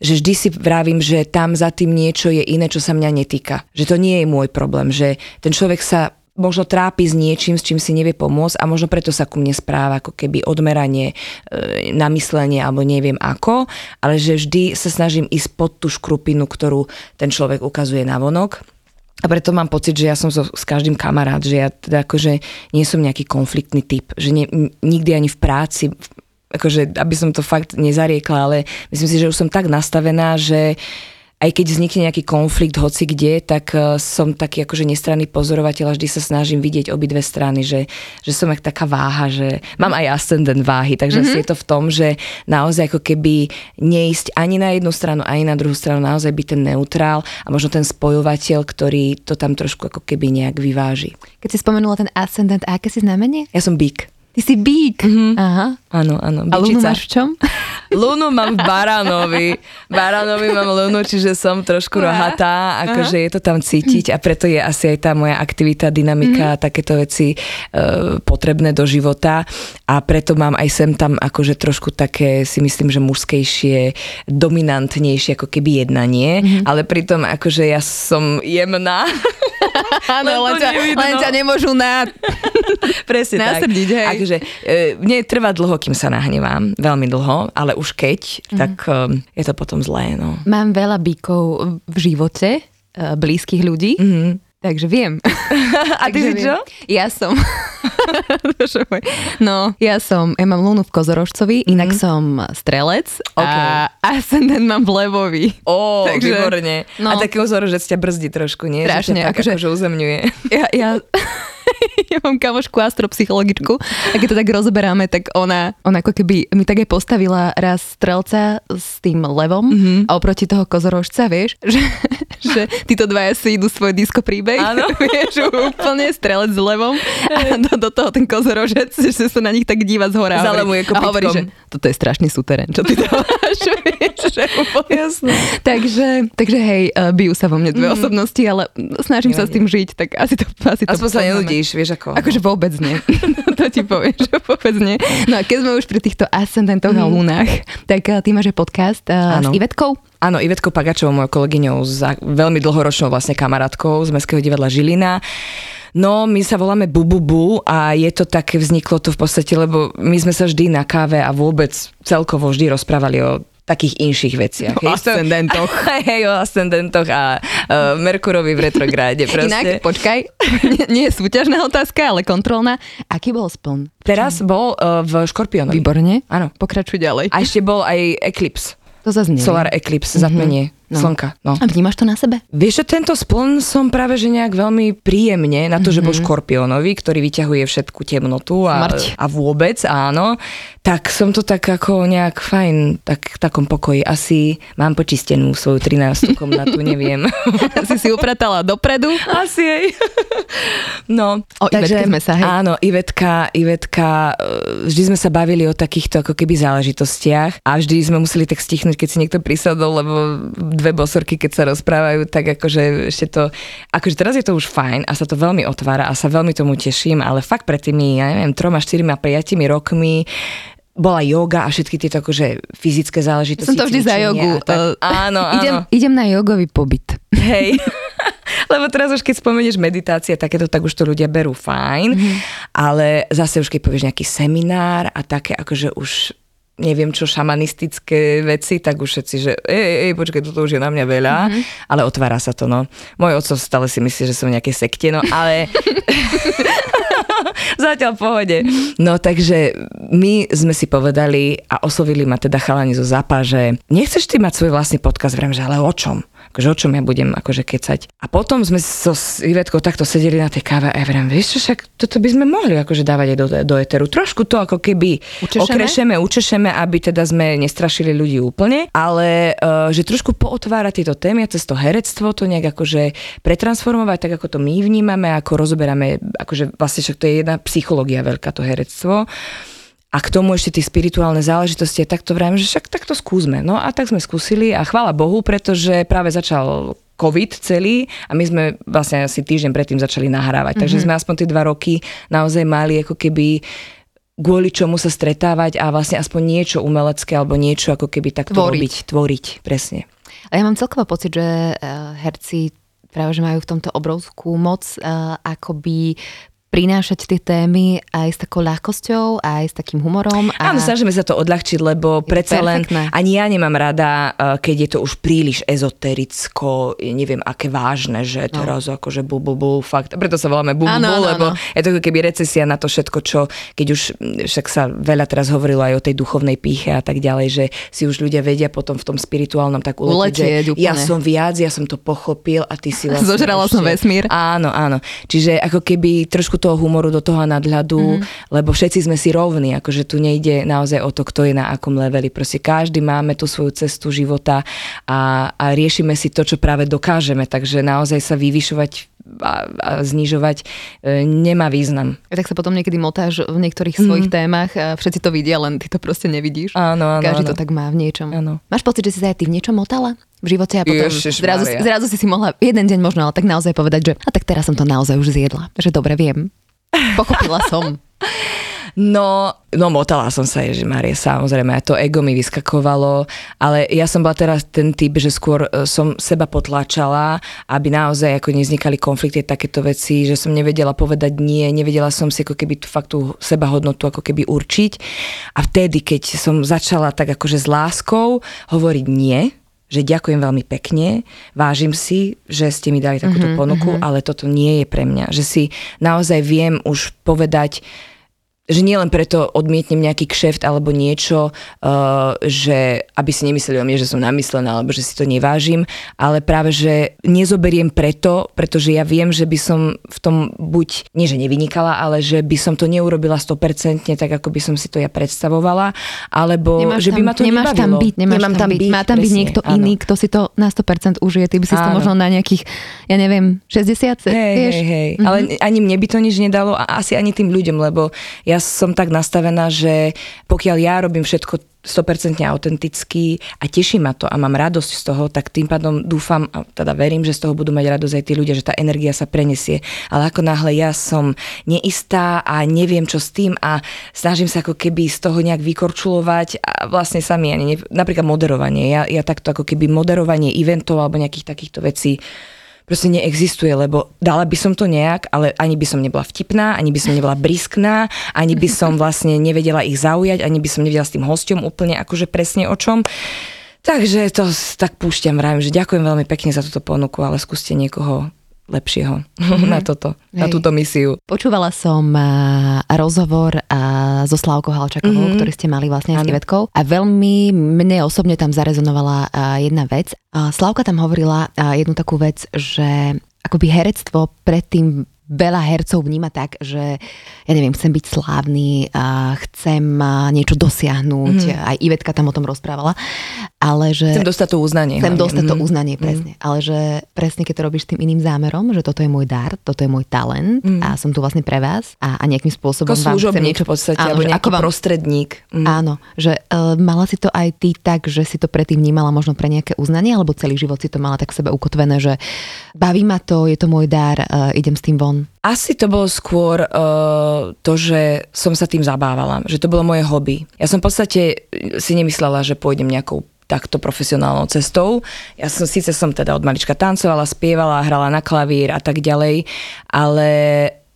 že vždy si vravím, že tam za tým niečo je iné, čo sa mňa netýka. Že to nie je môj problém, že ten človek sa možno trápi s niečím, s čím si nevie pomôcť a možno preto sa ku mne správa ako keby odmeranie, e, namyslenie alebo neviem ako, ale že vždy sa snažím ísť pod tú škrupinu, ktorú ten človek ukazuje na vonok. A preto mám pocit, že ja som so, s každým kamarát, že ja teda akože nie som nejaký konfliktný typ, že ne, nikdy ani v práci, akože aby som to fakt nezariekla, ale myslím si, že už som tak nastavená, že uh, aj keď vznikne nejaký konflikt hoci kde, tak uh, som taký akože nestranný pozorovateľ a vždy sa snažím vidieť obidve strany, že, že som jak taká váha, že mám aj ascendent váhy, takže mm-hmm. asi je to v tom, že naozaj ako keby neísť ani na jednu stranu, ani na druhú stranu, naozaj byť ten neutrál a možno ten spojovateľ, ktorý to tam trošku ako keby nejak vyváži. Keď si spomenula ten ascendent, aké si znamenie? Ja som bík. Ty si bík. Mm-hmm. Aha. Áno, áno. A Lunu máš v čom? Lunu mám v Baranovi. Baranovi mám Lunu, čiže som trošku rohatá, akože je to tam cítiť a preto je asi aj tá moja aktivita, dynamika mm-hmm. takéto veci e, potrebné do života a preto mám aj sem tam akože trošku také si myslím, že mužskejšie, dominantnejšie ako keby jednanie, mm-hmm. ale pritom akože ja som jemná. Áno, len, ťa, len ťa nemôžu na... Presne Nasrdiť, tak. Hej. Takže e, mne trvá dlho, kým sa nahnevám, veľmi dlho, ale už keď, mm. tak e, je to potom zlé. No. Mám veľa bíkov v živote, e, blízkych ľudí, mm-hmm. takže viem. A ty si čo? Ja som... no, ja som, ja mám Lunu v Kozorožcovi, mm-hmm. inak som strelec okay. a ascendent mám v Levovi. Ó, Takže, výborne. No, a taký Kozorožec ťa brzdí trošku, nie? Strašne. Že tak akože, akože uzemňuje. Ja, ja, ja mám kamošku astropsychologičku a keď to tak rozoberáme, tak ona, ona ako keby mi tak aj postavila raz strelca s tým levom mm-hmm. a oproti toho kozorožca, vieš, že, že títo dvaja si idú svoj disco príbeh, Áno. vieš, úplne strelec s levom a do, do toho ten kozorožec, že sa na nich tak díva z hora a hovorí, a hovorí, že toto je strašný súterén, čo ty máš, vieš, že Jasné. takže, takže hej, e, bijú sa vo mne dve mm. osobnosti, ale snažím Nevadí. sa s tým žiť, tak asi to, asi to Aspoň sa nenudíš, vieš ako. Akože vôbec nie. to ti poviem, že vôbec nie. No a keď sme už pri týchto ascendentoch mm. a lunách, tak uh, ty máš podcast uh, s Ivetkou? Áno, Ivetkou Pagačovou, mojou kolegyňou, za veľmi dlhoročnou vlastne kamarátkou z Mestského divadla Žilina. No, my sa voláme Bububu a je to také, vzniklo to v podstate, lebo my sme sa vždy na káve a vôbec celkovo vždy rozprávali o takých inších veciach. O ascendentoch. Hej, o ascendentoch a uh, Merkurovi v retrográde. Proste. Inak, počkaj, nie, je súťažná otázka, ale kontrolná. Aký bol spln? Teraz bol uh, v Škorpiónovi. Výborne. Áno. Pokračuj ďalej. A ešte bol aj Eclipse. To zase nie. Solar Eclipse, mm-hmm. No. slnka. No. A vnímaš to na sebe? Vieš, že tento spln som práve že nejak veľmi príjemne, na to, mm-hmm. že bol mhm. škorpiónový, ktorý vyťahuje všetku temnotu a, a vôbec, áno, tak som to tak ako nejak fajn, tak v takom pokoji. Asi mám počistenú svoju 13. komnatu, neviem. si si upratala dopredu? Asi jej. No, o takže, Ivetke sme sa, hej? Áno, Ivetka, Ivetka, e, vždy sme sa bavili o takýchto ako keby záležitostiach a vždy sme museli tak stichnúť, keď si niekto prisadol, lebo dve bosorky, keď sa rozprávajú, tak akože ešte to, akože teraz je to už fajn a sa to veľmi otvára a sa veľmi tomu teším, ale fakt pred tými, ja neviem, troma, štyrima, piatimi rokmi bola yoga a všetky tieto akože fyzické záležitosti. Som to vždy za jogu. Tak, uh, áno, áno. Idem, idem na jogový pobyt. Hej. Lebo teraz už keď spomenieš meditácie, takéto, tak už to ľudia berú fajn, mm-hmm. ale zase už keď povieš nejaký seminár a také akože už neviem čo, šamanistické veci, tak už všetci, že ej, ej, počkaj, toto už je na mňa veľa, mm-hmm. ale otvára sa to, no. Môj otco stále si myslí, že som nejaké sekte, no, ale... Zatiaľ v pohode. No takže my sme si povedali a oslovili ma teda chalani zo ZAPA, že nechceš ty mať svoj vlastný podcast? Vrem, že ale o čom? Akože o čom ja budem akože kecať. A potom sme so s Ivetkou takto sedeli na tej káve a ja vrem, vieš čo, však toto by sme mohli akože dávať aj do, do eteru. Trošku to ako keby učešeme? okrešeme, učešeme, aby teda sme nestrašili ľudí úplne, ale uh, že trošku pootvárať tieto témy a cez to herectvo to nejak akože pretransformovať tak, ako to my vnímame, ako rozoberáme, akože vlastne však to je jedna psychológia veľká, to herectvo a k tomu ešte tie spirituálne záležitosti, tak to vrajím, že však tak to skúsme. No a tak sme skúsili a chvála Bohu, pretože práve začal COVID celý a my sme vlastne asi týždeň predtým začali nahrávať. Mm-hmm. Takže mhm. sme aspoň tie dva roky naozaj mali ako keby kvôli čomu sa stretávať a vlastne aspoň niečo umelecké alebo niečo ako keby takto tvoriť. robiť, tvoriť, presne. A ja mám celkovo pocit, že uh, herci práve že majú v tomto obrovskú moc uh, akoby prinášať tie témy aj s takou ľahkosťou, aj s takým humorom. A... Áno, snažíme sa to odľahčiť, lebo predsa len ani ja nemám rada, eh, keď je to už príliš ezotericko, neviem, aké vážne, že no. teraz akože bu, bu, bu, fakt. Preto sa voláme bu, bu, bu lebo je to keby recesia na to všetko, čo, keď už, však sa veľa teraz hovorilo aj o tej duchovnej píche a tak ďalej, že si už ľudia vedia potom v tom spirituálnom tak uletieť, že úplne. ja som viac, ja som to pochopil a ty si vlastne Zožrala ešte... som vesmír. Áno, áno. Čiže ako keby trošku toho humoru, do toho nadhľadu, mm. lebo všetci sme si rovní, akože tu nejde naozaj o to, kto je na akom leveli. Proste každý máme tú svoju cestu života a, a riešime si to, čo práve dokážeme, takže naozaj sa vyvyšovať a, a znižovať e, nemá význam. A tak sa potom niekedy motáš v niektorých mm. svojich témach a všetci to vidia, len ty to proste nevidíš. Áno, áno. Každý áno. to tak má v niečom. Áno. Máš pocit, že si sa aj ty v niečom motala? V živote a potom zrazu, zrazu si si mohla jeden deň možno ale tak naozaj povedať, že a tak teraz som to naozaj už zjedla, že dobre viem. Pochopila som. No, no motala som sa, že Marie, samozrejme, to ego mi vyskakovalo, ale ja som bola teraz ten typ, že skôr e, som seba potláčala, aby naozaj ako nevznikali konflikty, takéto veci, že som nevedela povedať nie, nevedela som si ako keby tú fakt tú sebahodnotu ako keby určiť. A vtedy, keď som začala tak akože s láskou hovoriť nie, že ďakujem veľmi pekne, vážim si, že ste mi dali takúto mm-hmm, ponuku, mm-hmm. ale toto nie je pre mňa. Že si naozaj viem už povedať, že nie len preto odmietnem nejaký kšeft alebo niečo, uh, že aby si nemysleli o mne, že som namyslená alebo že si to nevážim, ale práve, že nezoberiem preto, pretože ja viem, že by som v tom buď, nie že nevynikala, ale že by som to neurobila 100% tak, ako by som si to ja predstavovala, alebo nemáš že by tam, ma to nemáš nebavilo. tam byť, nemáš Nemám tam byť, byť má tam presne, byť niekto áno. iný, kto si to na 100% užije, ty by si áno. to možno na nejakých, ja neviem, 60 Hej, vieš? hej, hej. Mm-hmm. Ale ani mne by to nič nedalo a asi ani tým ľuďom, lebo ja som tak nastavená, že pokiaľ ja robím všetko 100% autentický a teší ma to a mám radosť z toho, tak tým pádom dúfam a teda verím, že z toho budú mať radosť aj tí ľudia, že tá energia sa prenesie. Ale ako náhle ja som neistá a neviem čo s tým a snažím sa ako keby z toho nejak vykorčulovať a vlastne sami ani, ne, napríklad moderovanie. Ja, ja takto ako keby moderovanie eventov alebo nejakých takýchto vecí proste neexistuje, lebo dala by som to nejak, ale ani by som nebola vtipná, ani by som nebola briskná, ani by som vlastne nevedela ich zaujať, ani by som nevedela s tým hostom úplne akože presne o čom. Takže to tak púšťam, vravím, že ďakujem veľmi pekne za túto ponuku, ale skúste niekoho lepšieho mm-hmm. na toto, Hej. na túto misiu. Počúvala som uh, rozhovor uh, so Slavkou Halčakovou, mm-hmm. ktorý ste mali vlastne s Ivetkou a veľmi mne osobne tam zarezonovala uh, jedna vec. Slavka tam hovorila jednu takú vec, že akoby herectvo predtým veľa hercov vníma tak, že ja neviem, chcem byť slávny, a chcem niečo dosiahnuť, mm. aj Ivetka tam o tom rozprávala, ale že... Chcem dostať to uznanie. Chcem hlavne. dostať mm. to mhm. uznanie, mhm. presne. Mm. Ale že presne keď to robíš tým iným zámerom, že toto je môj dar, toto je môj talent mm. a som tu vlastne pre vás a, a nejakým spôsobom Ako vám chcem niečo... v podstate, áno, alebo nejaký ako vám, prostredník. Mm. Áno, že uh, mala si to aj ty tak, že si to predtým vnímala možno pre nejaké uznanie, alebo celý život si to mala tak sebe ukotvené, že baví ma to, je to môj dar, uh, idem s tým von. Asi to bolo skôr uh, to, že som sa tým zabávala, že to bolo moje hobby. Ja som v podstate si nemyslela, že pôjdem nejakou takto profesionálnou cestou. Ja som síce som teda od malička tancovala, spievala, hrala na klavír a tak ďalej, ale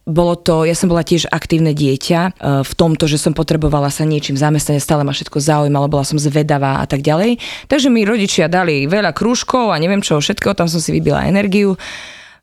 bolo to, ja som bola tiež aktívne dieťa e, v tomto, že som potrebovala sa niečím zamestnať, stále ma všetko zaujímalo, bola som zvedavá a tak ďalej. Takže mi rodičia dali veľa krúžkov a neviem čo všetko, tam som si vybila energiu.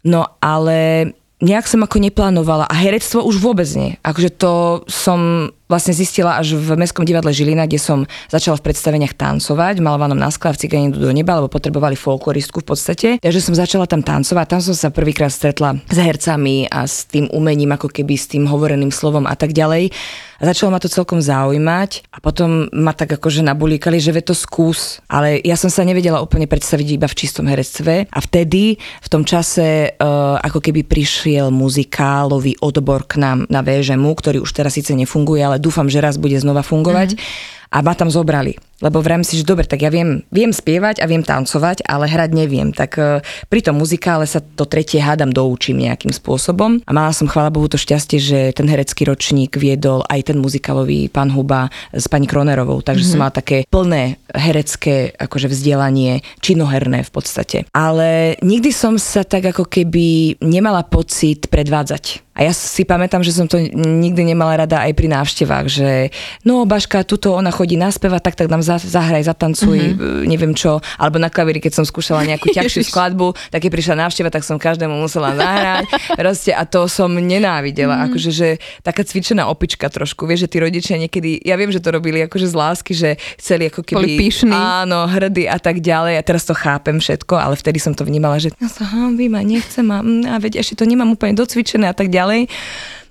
No ale nejak som ako neplánovala a herectvo už vôbec nie. Akože to som vlastne zistila až v Mestskom divadle Žilina, kde som začala v predstaveniach tancovať, Malovanom na skle v Cigani do neba, lebo potrebovali folkloristku v podstate. Takže som začala tam tancovať, tam som sa prvýkrát stretla s hercami a s tým umením, ako keby s tým hovoreným slovom a tak ďalej. A začalo ma to celkom zaujímať a potom ma tak akože nabulíkali, že ve to skús. Ale ja som sa nevedela úplne predstaviť iba v čistom herectve a vtedy v tom čase uh, ako keby prišiel muzikálový odbor k nám na VŽMu, ktorý už teraz síce nefunguje, ale dúfam, že raz bude znova fungovať. Mm-hmm. A ma tam zobrali lebo vrajím si, že dobre, tak ja viem, viem spievať a viem tancovať, ale hrať neviem. Tak uh, pri tom muzikále sa to tretie hádam doučím nejakým spôsobom. A mala som, chvála Bohu, to šťastie, že ten herecký ročník viedol aj ten muzikálový pán Huba s pani Kronerovou, takže mm-hmm. som mala také plné herecké akože vzdelanie, činoherné v podstate. Ale nikdy som sa tak ako keby nemala pocit predvádzať. A ja si pamätám, že som to nikdy nemala rada aj pri návštevách, že no Baška, tuto ona chodí naspevať, tak tak nám zahraj, zatancuj, mm-hmm. neviem čo, alebo na klavíri, keď som skúšala nejakú ťažšiu skladbu, tak keď prišla návšteva, tak som každému musela zahrať. Proste, a to som nenávidela. Mm-hmm. Akože, že taká cvičená opička trošku. Vieš, že tí rodičia niekedy, ja viem, že to robili akože z lásky, že chceli ako keby... Boli píšni. Áno, hrdí a tak ďalej. A teraz to chápem všetko, ale vtedy som to vnímala, že ja sa hambím a nechcem a, mm, a veď ešte to nemám úplne docvičené a tak ďalej.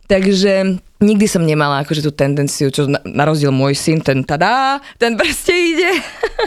Takže nikdy som nemala akože tú tendenciu, čo na, môj syn, ten tadá, ten proste ide.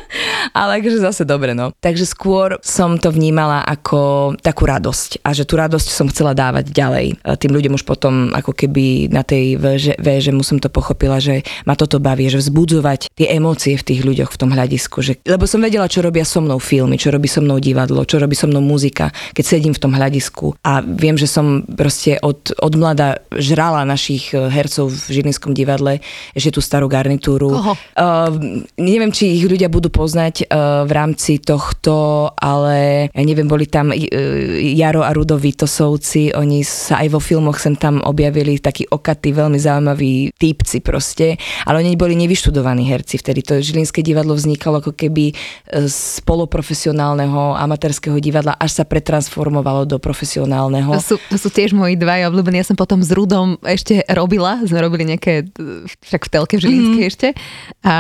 Ale akože zase dobre, no. Takže skôr som to vnímala ako takú radosť a že tú radosť som chcela dávať ďalej. Tým ľuďom už potom ako keby na tej veže, veže musím to pochopila, že ma toto baví, že vzbudzovať tie emócie v tých ľuďoch v tom hľadisku. Že, lebo som vedela, čo robia so mnou filmy, čo robí so mnou divadlo, čo robí so mnou muzika, keď sedím v tom hľadisku. A viem, že som proste od, od mlada žrala našich hercov v Žilinskom divadle, ešte tú starú garnitúru. Koho? Uh, neviem, či ich ľudia budú poznať uh, v rámci tohto, ale ja neviem, boli tam uh, Jaro a Rudo Vitosovci, oni sa aj vo filmoch sem tam objavili, takí okatí, veľmi zaujímaví týpci proste, ale oni boli nevyštudovaní herci vtedy. To Žilinské divadlo vznikalo ako keby z poloprofesionálneho amatérskeho divadla, až sa pretransformovalo do profesionálneho. To sú, to sú tiež moji dva obľúbení. Ja som potom s Rudom ešte robil robila, sme robili nejaké, však v telke v Žilinskej mm-hmm. ešte. A,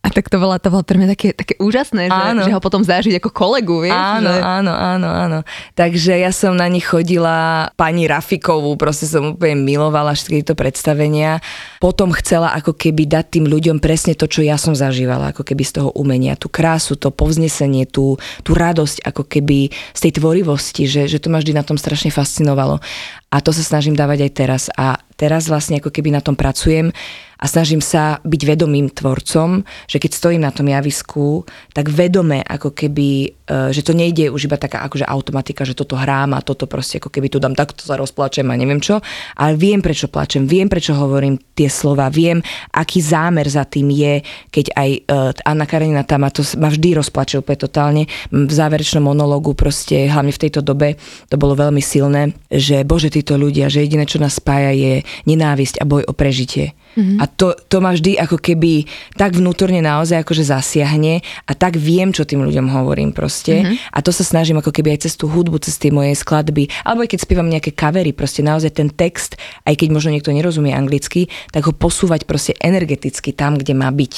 a tak to bolo, to bolo pre mňa také, také úžasné, že, že ho potom zažiť ako kolegu, vieš? Áno, že... áno, áno, áno. Takže ja som na nich chodila pani Rafikovú, proste som úplne milovala všetky tieto predstavenia. Potom chcela ako keby dať tým ľuďom presne to, čo ja som zažívala, ako keby z toho umenia, tú krásu, to povznesenie, tú, tú radosť ako keby z tej tvorivosti, že, že to ma vždy na tom strašne fascinovalo. A to sa snažím dávať aj teraz. A teraz vlastne ako keby na tom pracujem a snažím sa byť vedomým tvorcom, že keď stojím na tom javisku, tak vedome ako keby, e, že to nejde už iba taká akože automatika, že toto hrám a toto proste ako keby tu dám takto sa rozplačem a neviem čo, ale viem prečo plačem, viem prečo hovorím tie slova, viem aký zámer za tým je, keď aj e, Anna Karenina tam to ma vždy rozplače úplne totálne v záverečnom monológu proste, hlavne v tejto dobe, to bolo veľmi silné, že bože títo ľudia, že jediné čo nás spája je nenávisť a boj o prežitie. Mm-hmm. A to, to ma vždy ako keby tak vnútorne naozaj akože zasiahne a tak viem, čo tým ľuďom hovorím proste. Mm-hmm. A to sa snažím ako keby aj cez tú hudbu, cez tie moje skladby, alebo aj keď spievam nejaké kavery, proste naozaj ten text, aj keď možno niekto nerozumie anglicky, tak ho posúvať proste energeticky tam, kde má byť.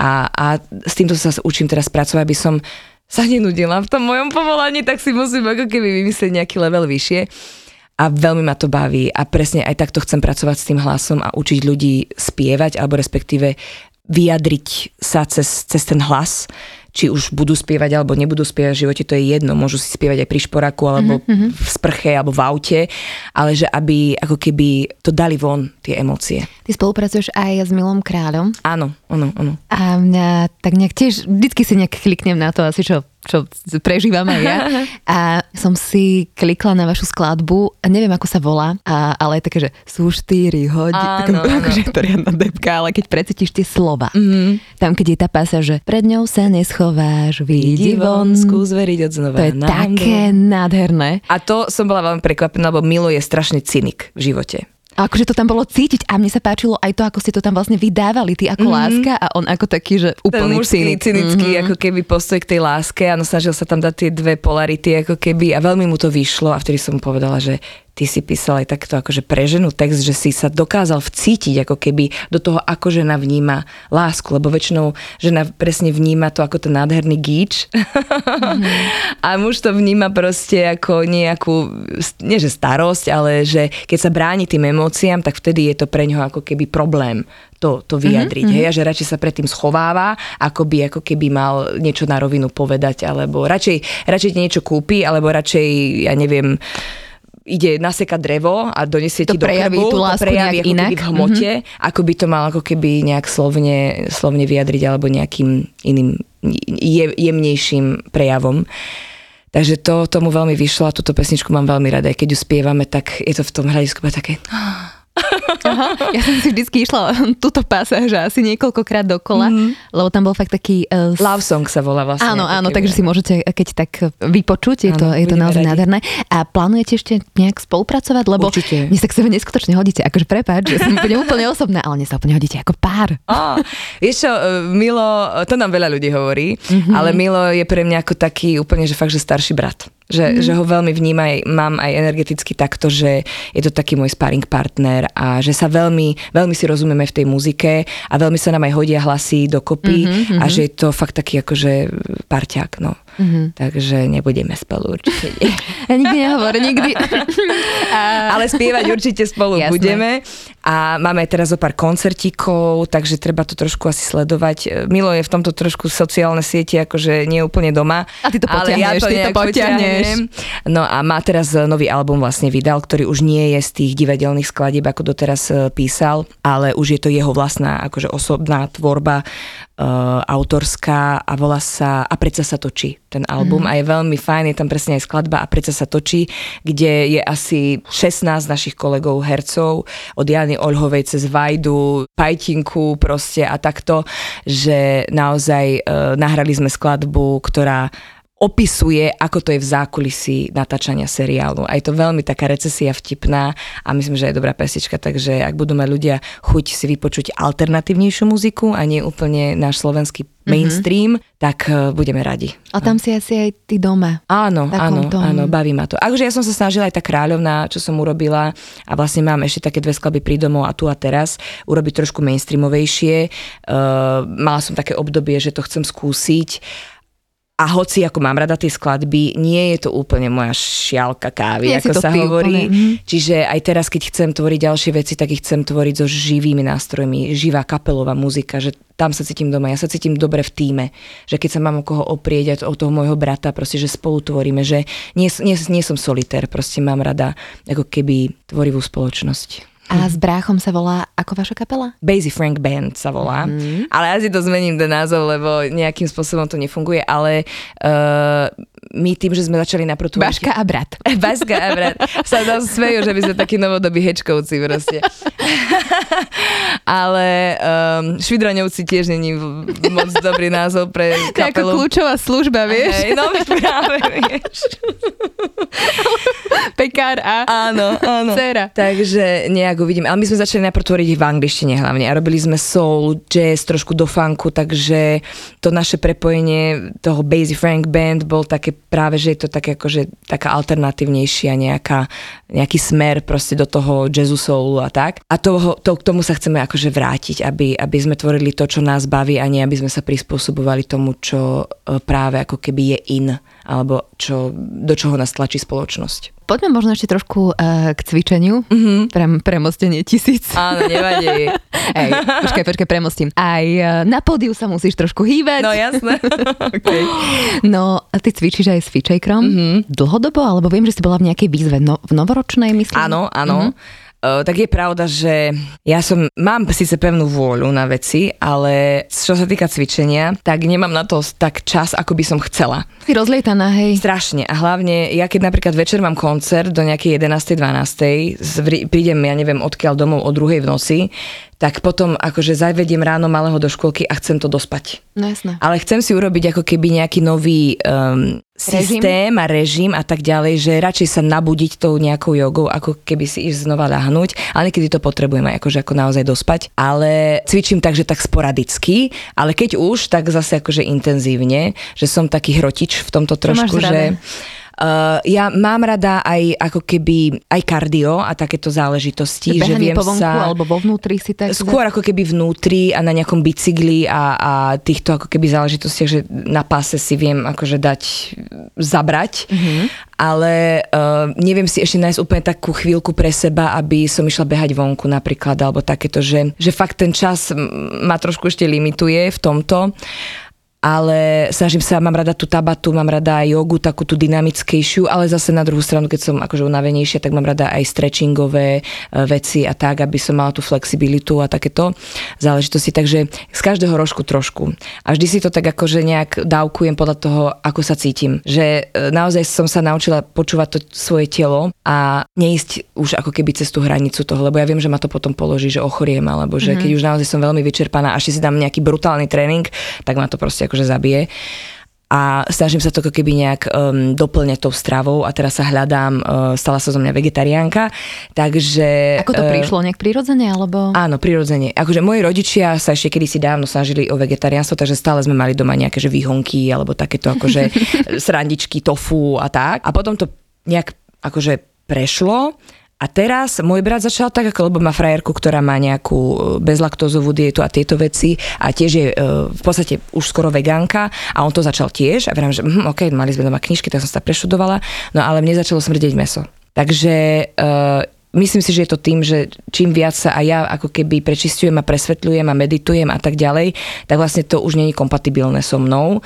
A, a s týmto sa učím teraz pracovať, aby som sa nenudila v tom mojom povolaní, tak si musím ako keby vymyslieť nejaký level vyššie a veľmi ma to baví a presne aj takto chcem pracovať s tým hlasom a učiť ľudí spievať alebo respektíve vyjadriť sa cez, cez ten hlas, či už budú spievať alebo nebudú spievať v živote, to je jedno. Môžu si spievať aj pri šporaku alebo mm-hmm. v sprche alebo v aute, ale že aby ako keby to dali von tie emócie. Ty spolupracuješ aj s Milom Kráľom? Áno, áno, áno. A mňa tak nejak tiež, vždycky si nejak kliknem na to asi, čo čo prežívam aj ja. A som si klikla na vašu skladbu, neviem ako sa volá, a, ale je také, že sú 4 hodiny, áno, áno. akože to riadna depka, ale keď precítiš tie slova, mm-hmm. tam keď je tá pása, že pred ňou sa neschováš, vidí von, skús veriť od znova. To je také nádherné. A to som bola veľmi prekvapená, lebo Milo je strašný cynik v živote. Akože to tam bolo cítiť a mne sa páčilo aj to, ako ste to tam vlastne vydávali, ty ako mm-hmm. láska a on ako taký, že úplný Ten cynik. cynický mm-hmm. ako keby postoj k tej láske a snažil sa tam dať tie dve polarity ako keby a veľmi mu to vyšlo a vtedy som mu povedala, že ty si písal aj takto akože pre ženu text, že si sa dokázal vcítiť ako keby do toho, ako žena vníma lásku, lebo väčšinou žena presne vníma to ako ten nádherný gíč mm. a muž to vníma proste ako nejakú, nie že starosť, ale že keď sa bráni tým emóciám, tak vtedy je to pre ňoho ako keby problém to, to vyjadriť. Mm-hmm. Hej, a že radšej sa predtým schováva, ako by ako keby mal niečo na rovinu povedať, alebo radšej, radšej niečo kúpi, alebo radšej, ja neviem, ide nasekať drevo a donesie To ti do prejaví krbu, tú to lásku prejaví nejak ako inak. keby v hmote, mm-hmm. ako by to mal ako keby nejak slovne, slovne vyjadriť alebo nejakým iným je, jemnejším prejavom. Takže to tomu veľmi vyšlo a túto pesničku mám veľmi rada. Keď ju spievame, tak je to v tom hľadisku také... Aha, ja som si vždy išla túto pasáž asi niekoľkokrát dokola, mm-hmm. lebo tam bol fakt taký... Uh, Love song sa volá vlastne. Áno, áno, takže si môžete, keď tak vypočuť, je to, Áno, je to naozaj radi. nádherné. A plánujete ešte nejak spolupracovať? Lebo Určite. mne sa k sebe neskutočne hodíte, akože prepáč, že som úplne, úplne osobná, ale mne sa úplne hodíte ako pár. Á, vieš čo, e, Milo, to nám veľa ľudí hovorí, mm-hmm. ale Milo je pre mňa ako taký úplne, že fakt, že starší brat. Že, mm-hmm. že ho veľmi vnímam, mám aj energeticky takto, že je to taký môj sparring partner a že sa veľmi, veľmi si rozumieme v tej muzike a veľmi sa nám aj hodia hlasy dokopy mm-hmm. a že je to fakt taký akože parťák, no. Mm-hmm. Takže nebudeme spolu určite. Ja nikdy nehovor, nikdy. A... Ale spievať určite spolu Jasné. budeme. A máme aj teraz zo pár koncertíkov, takže treba to trošku asi sledovať. Milo je v tomto trošku sociálne siete, akože nie úplne doma. A ty to ale ja to ty to potiahneš. No a má teraz nový album vlastne vydal, ktorý už nie je z tých divadelných skladieb, ako doteraz e, písal, ale už je to jeho vlastná, akože osobná tvorba uh, autorská a volá sa A predsa sa točí ten album mm. a je veľmi fajn, je tam presne aj skladba A predsa sa točí, kde je asi 16 našich kolegov hercov, od Jany Olhovej cez Vajdu, Pajtinku proste a takto, že naozaj uh, nahrali sme skladbu, ktorá opisuje, ako to je v zákulisí natáčania seriálu. A je to veľmi taká recesia vtipná a myslím, že je dobrá pesička, takže ak budú mať ľudia chuť si vypočuť alternatívnejšiu muziku a nie úplne náš slovenský mainstream, mm-hmm. tak uh, budeme radi. A tam si asi aj ty doma. Áno, áno, tom. áno, baví ma to. Akože ja som sa snažila aj tá kráľovná, čo som urobila a vlastne mám ešte také dve skladby pri domov a tu a teraz urobiť trošku mainstreamovejšie. Uh, mala som také obdobie, že to chcem skúsiť a hoci ako mám rada tie skladby, nie je to úplne moja šialka kávy, Nie ako sa hovorí. úplne, mhm. Čiže aj teraz, keď chcem tvoriť ďalšie veci, tak ich chcem tvoriť so živými nástrojmi, živá kapelová muzika, že tam sa cítim doma, ja sa cítim dobre v týme, že keď sa mám o koho oprieť, o toho môjho brata, proste, že spolu tvoríme, že nie, nie, nie som solitér, proste mám rada ako keby tvorivú spoločnosť. A s bráchom sa volá ako vaša kapela? Basie Frank Band sa volá, mm. ale ja si to zmením ten názov, lebo nejakým spôsobom to nefunguje, ale uh, my tým, že sme začali na tvoriť... Baška a brat. Baška a brat sa tam smejú, že by sme takí novodobí hečkovci proste. Ale um, Švidraňovci tiež není moc dobrý názov pre To je ako kapelu. kľúčová služba, vieš? Hej, no práve, vieš. Pekár a Áno, áno. dcera. Takže nejak uvidíme. Ale my sme začali najprv tvoriť v angličtine hlavne a robili sme soul, jazz, trošku do funku, takže to naše prepojenie toho Basie Frank Band bol také práve, že je to také akože taká alternatívnejšia nejaká, nejaký smer proste do toho jazzu soulu a tak. A toho, to, k tomu sa chceme akože vrátiť, aby, aby sme tvorili to, čo nás baví a nie, aby sme sa prispôsobovali tomu, čo e, práve ako keby je in alebo čo, do čoho nás tlačí spoločnosť. Poďme možno ešte trošku uh, k cvičeniu. Mm-hmm. Pre, premostenie tisíc. Áno, nevadí. Ej, počkaj, počkaj, premostím. Aj uh, na pódiu sa musíš trošku hýbať. No jasné. okay. No, a ty cvičíš aj s Fitchakerom. Mm-hmm. Dlhodobo? Alebo viem, že si bola v nejakej výzve no, v novoročnej, myslím? Áno, áno. Mm-hmm. Uh, tak je pravda, že ja som, mám síce pevnú vôľu na veci, ale čo sa týka cvičenia, tak nemám na to tak čas, ako by som chcela. Si rozlietaná, hej. Strašne. A hlavne, ja keď napríklad večer mám koncert do nejakej 11. 12. zvri- prídem, ja neviem, odkiaľ domov o druhej v noci, tak potom akože zavediem ráno malého do školky a chcem to dospať. No jasné. Ale chcem si urobiť ako keby nejaký nový um, systém a režim a tak ďalej, že radšej sa nabudiť tou nejakou jogou, ako keby si ísť znova ľahnúť. Ale niekedy to potrebujem aj akože ako naozaj dospať. Ale cvičím tak, že tak sporadicky, ale keď už, tak zase akože intenzívne, že som taký hrotič v tomto trošku, rada? že... Uh, ja mám rada aj ako keby aj kardio a takéto záležitosti, že viem po vonku sa... alebo vo vnútri si tak... Skôr ako keby vnútri a na nejakom bicykli a, a týchto ako keby záležitostiach, že na páse si viem akože dať zabrať, mm-hmm. ale uh, neviem si ešte nájsť úplne takú chvíľku pre seba, aby som išla behať vonku napríklad, alebo takéto, že, že fakt ten čas ma trošku ešte limituje v tomto. Ale snažím sa, mám rada tú tabatu, mám rada aj jogu, takú tú dynamickejšiu, ale zase na druhú stranu, keď som akože unavenejšia, tak mám rada aj stretchingové e, veci a tak, aby som mala tú flexibilitu a takéto záležitosti. Takže z každého rožku trošku. A vždy si to tak akože nejak dávkujem podľa toho, ako sa cítim. Že e, naozaj som sa naučila počúvať to svoje telo a neísť už ako keby cez tú hranicu toho, lebo ja viem, že ma to potom položí, že ochoriem, alebo že mm-hmm. keď už naozaj som veľmi vyčerpaná a ešte si dám nejaký brutálny tréning, tak ma to proste akože zabije a snažím sa to ako keby nejak um, doplňať tou stravou a teraz sa hľadám, uh, stala sa zo mňa vegetariánka, takže... Ako to uh, prišlo, nejak prirodzene, alebo? Áno, prirodzene. Akože moji rodičia sa ešte kedysi dávno snažili o vegetariánstvo, takže stále sme mali doma nejaké že výhonky alebo takéto akože srandičky, tofu a tak. A potom to nejak akože prešlo a teraz môj brat začal tak, ako lebo má frajerku, ktorá má nejakú e, bezlaktózovú dietu a tieto veci. A tiež je e, v podstate už skoro vegánka. A on to začal tiež. A viem, že hm, ok, mali sme doma knižky, tak som sa prešudovala, no ale mne začalo smrdeť meso. Takže uh, myslím si, že je to tým, že čím viac sa aj ja ako keby prečistujem a presvetľujem a meditujem a tak ďalej, tak vlastne to už není kompatibilné so mnou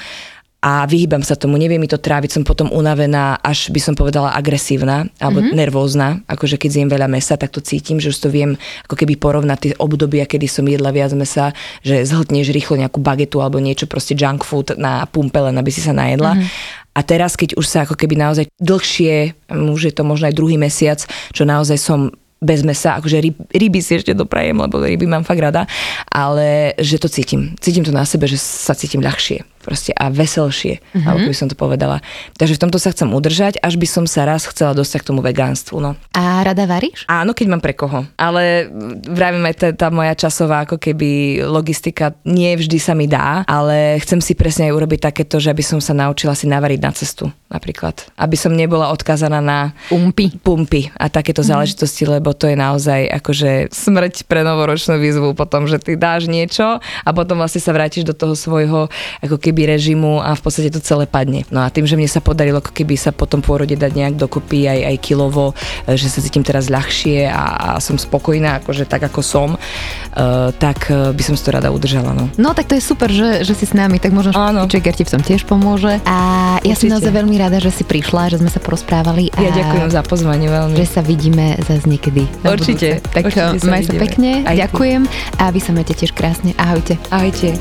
a vyhýbam sa tomu, neviem mi to tráviť, som potom unavená, až by som povedala agresívna alebo mm-hmm. nervózna, akože keď zjem veľa mesa, tak to cítim, že už to viem ako keby porovnať tie obdobia, kedy som jedla viac mesa, že zhltneš rýchlo nejakú bagetu alebo niečo proste junk food na pumpe, len aby si sa najedla. Mm-hmm. A teraz, keď už sa ako keby naozaj dlhšie, už je to možno aj druhý mesiac, čo naozaj som bez mesa, akože ryb, ryby si ešte doprajem, lebo ryby mám fakt rada, ale že to cítim. Cítim to na sebe, že sa cítim ľahšie proste a veselšie, mm-hmm. alebo by som to povedala. Takže v tomto sa chcem udržať, až by som sa raz chcela dostať k tomu vegánstvu. No. A rada varíš? Áno, keď mám pre koho. Ale vravím aj tá, tá moja časová ako keby logistika nie vždy sa mi dá, ale chcem si presne aj urobiť takéto, že by som sa naučila si navariť na cestu napríklad. Aby som nebola odkazaná na pumpy, pumpy a takéto mm-hmm. záležitosti, lebo to je naozaj akože smrť pre novoročnú výzvu potom, že ty dáš niečo a potom vlastne sa vrátiš do toho svojho ako keby keby režimu a v podstate to celé padne. No a tým, že mne sa podarilo ako keby sa potom pôrode dať nejak dokopy aj, aj kilovo, e, že sa cítim teraz ľahšie a, a som spokojná, akože tak ako som, uh, tak e, by som si to rada udržala. No. no tak to je super, že, že si s nami, tak možno Čeker ti v tom tiež pomôže. A ja Určite. som naozaj veľmi rada, že si prišla, že sme sa porozprávali. A ja ďakujem za pozvanie veľmi. Že sa vidíme zase niekedy. Určite. Budúce. Tak Určite maj sa pekne, aj ďakujem a vy sa majte tiež krásne. Ahojte. Ahojte.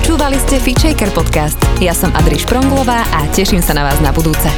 Počúvali ste Fitchaker podcast. Ja som Adriš Pronglová a teším sa na vás na budúce.